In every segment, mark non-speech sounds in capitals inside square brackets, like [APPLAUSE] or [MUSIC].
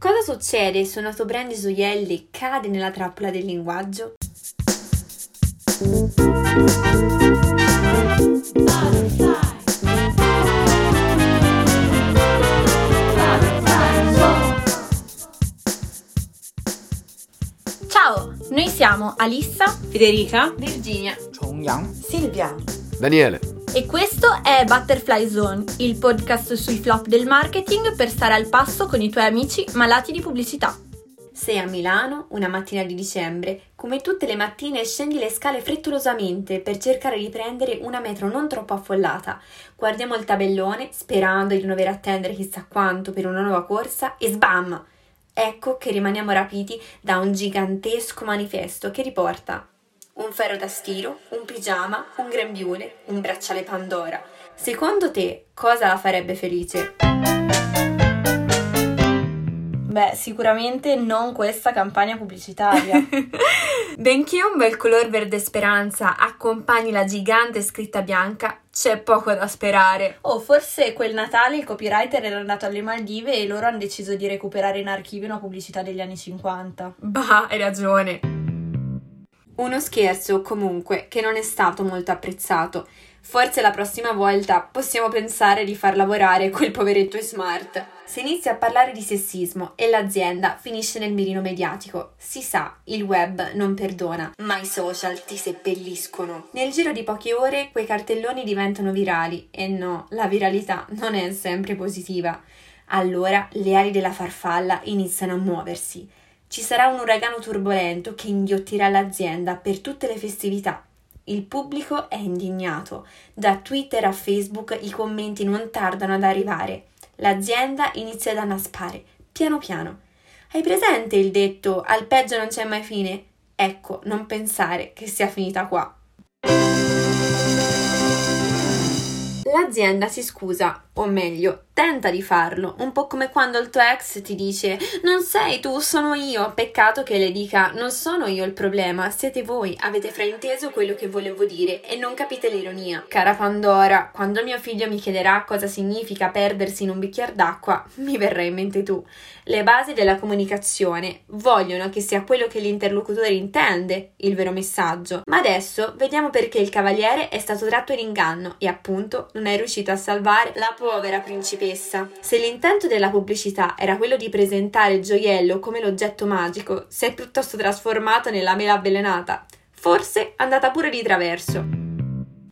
Cosa succede se un noto brand di gioielli cade nella trappola del linguaggio? Ciao, noi siamo Alissa, Federica, Virginia, Chongyang, Silvia. Daniele. E questo è Butterfly Zone, il podcast sui flop del marketing per stare al passo con i tuoi amici malati di pubblicità. sei a Milano una mattina di dicembre. Come tutte le mattine scendi le scale frettolosamente per cercare di prendere una metro non troppo affollata. Guardiamo il tabellone sperando di non dover attendere chissà quanto per una nuova corsa e sbam! Ecco che rimaniamo rapiti da un gigantesco manifesto che riporta un ferro da stiro, un pigiama, un grembiule, un bracciale Pandora. Secondo te cosa la farebbe felice? Beh, sicuramente non questa campagna pubblicitaria. [LAUGHS] Benché un bel color verde speranza accompagni la gigante scritta bianca, c'è poco da sperare. o forse quel Natale il copywriter era andato alle Maldive e loro hanno deciso di recuperare in archivio una pubblicità degli anni 50. Bah, hai ragione. Uno scherzo, comunque, che non è stato molto apprezzato. Forse la prossima volta possiamo pensare di far lavorare quel poveretto smart. Si inizia a parlare di sessismo e l'azienda finisce nel mirino mediatico. Si sa, il web non perdona, ma i social ti seppelliscono. Nel giro di poche ore quei cartelloni diventano virali e no, la viralità non è sempre positiva. Allora le ali della farfalla iniziano a muoversi. Ci sarà un uragano turbolento che inghiottirà l'azienda per tutte le festività. Il pubblico è indignato. Da Twitter a Facebook i commenti non tardano ad arrivare. L'azienda inizia ad annaspare, piano piano. Hai presente il detto al peggio non c'è mai fine? Ecco, non pensare che sia finita qua. L'azienda si scusa, o meglio, tenta di farlo, un po' come quando il tuo ex ti dice non sei tu, sono io. Peccato che le dica non sono io il problema, siete voi, avete frainteso quello che volevo dire e non capite l'ironia. Cara Pandora, quando mio figlio mi chiederà cosa significa perdersi in un bicchiere d'acqua, mi verrai in mente tu. Le basi della comunicazione vogliono che sia quello che l'interlocutore intende il vero messaggio, ma adesso vediamo perché il cavaliere è stato tratto in inganno e appunto non è riuscito a salvare la povera principessa. Se l'intento della pubblicità era quello di presentare il gioiello come l'oggetto magico, si è piuttosto trasformato nella mela avvelenata. Forse andata pure di traverso.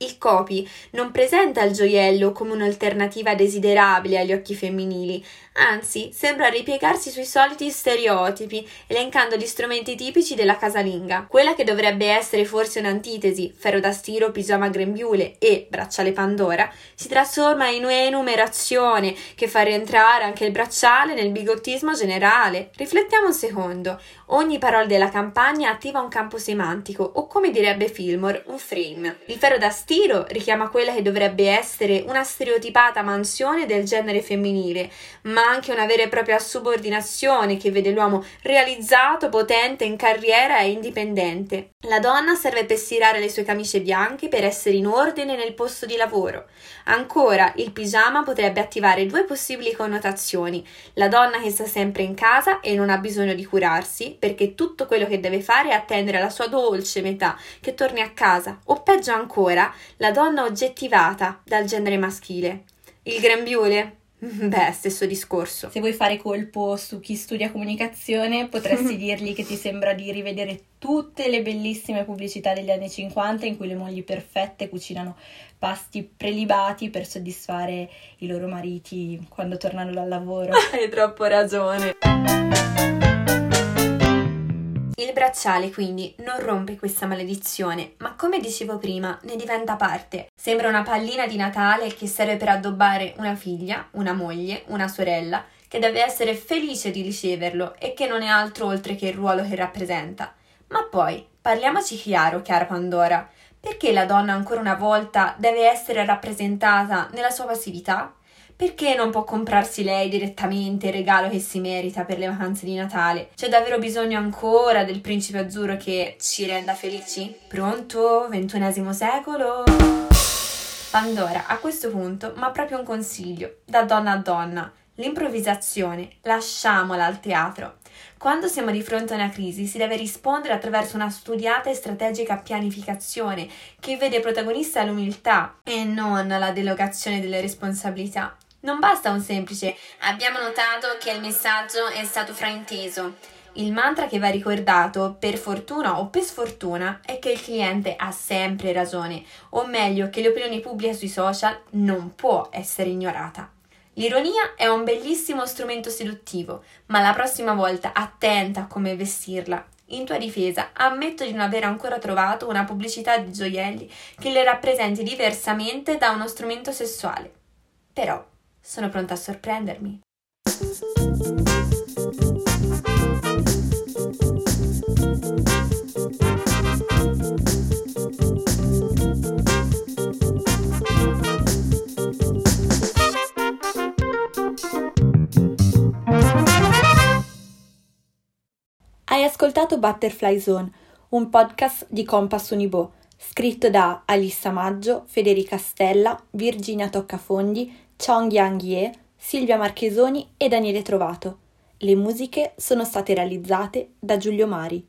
Il copy non presenta il gioiello come un'alternativa desiderabile agli occhi femminili, anzi sembra ripiegarsi sui soliti stereotipi, elencando gli strumenti tipici della casalinga. Quella che dovrebbe essere forse un'antitesi, ferro da stiro, pigiama grembiule e bracciale Pandora, si trasforma in un'enumerazione che fa rientrare anche il bracciale nel bigottismo generale. Riflettiamo un secondo. Ogni parola della campagna attiva un campo semantico, o come direbbe Fillmore, un frame. Il ferro da stiro richiama quella che dovrebbe essere una stereotipata mansione del genere femminile, ma anche una vera e propria subordinazione che vede l'uomo realizzato, potente, in carriera e indipendente. La donna serve per stirare le sue camicie bianche per essere in ordine nel posto di lavoro. Ancora, il pigiama potrebbe attivare due possibili connotazioni: la donna che sta sempre in casa e non ha bisogno di curarsi, perché tutto quello che deve fare è attendere la sua dolce metà che torni a casa, o peggio ancora, la donna oggettivata dal genere maschile. Il grembiule? [LAUGHS] Beh, stesso discorso. Se vuoi fare colpo su chi studia comunicazione, potresti [LAUGHS] dirgli che ti sembra di rivedere tutte le bellissime pubblicità degli anni 50 in cui le mogli perfette cucinano pasti prelibati per soddisfare i loro mariti quando tornano dal lavoro. [LAUGHS] Hai troppo ragione. Il bracciale quindi non rompe questa maledizione, ma come dicevo prima, ne diventa parte. Sembra una pallina di Natale che serve per addobbare una figlia, una moglie, una sorella, che deve essere felice di riceverlo e che non è altro oltre che il ruolo che rappresenta. Ma poi, parliamoci chiaro, cara Pandora, perché la donna ancora una volta deve essere rappresentata nella sua passività? Perché non può comprarsi lei direttamente il regalo che si merita per le vacanze di Natale? C'è davvero bisogno ancora del principe azzurro che ci renda felici? Pronto? Ventunesimo secolo? Pandora, a questo punto, ma proprio un consiglio, da donna a donna. L'improvvisazione, lasciamola al teatro. Quando siamo di fronte a una crisi si deve rispondere attraverso una studiata e strategica pianificazione che vede protagonista l'umiltà e non la delogazione delle responsabilità. Non basta un semplice abbiamo notato che il messaggio è stato frainteso. Il mantra che va ricordato, per fortuna o per sfortuna, è che il cliente ha sempre ragione, o meglio che l'opinione pubblica sui social non può essere ignorata. L'ironia è un bellissimo strumento seduttivo, ma la prossima volta attenta a come vestirla. In tua difesa, ammetto di non aver ancora trovato una pubblicità di gioielli che le rappresenti diversamente da uno strumento sessuale. Però sono pronta a sorprendermi. Hai ascoltato Butterfly Zone, un podcast di Compass Unibo, scritto da Alissa Maggio, Federica Stella, Virginia Toccafondi, Chong Yang Ye, Silvia Marchesoni e Daniele Trovato. Le musiche sono state realizzate da Giulio Mari.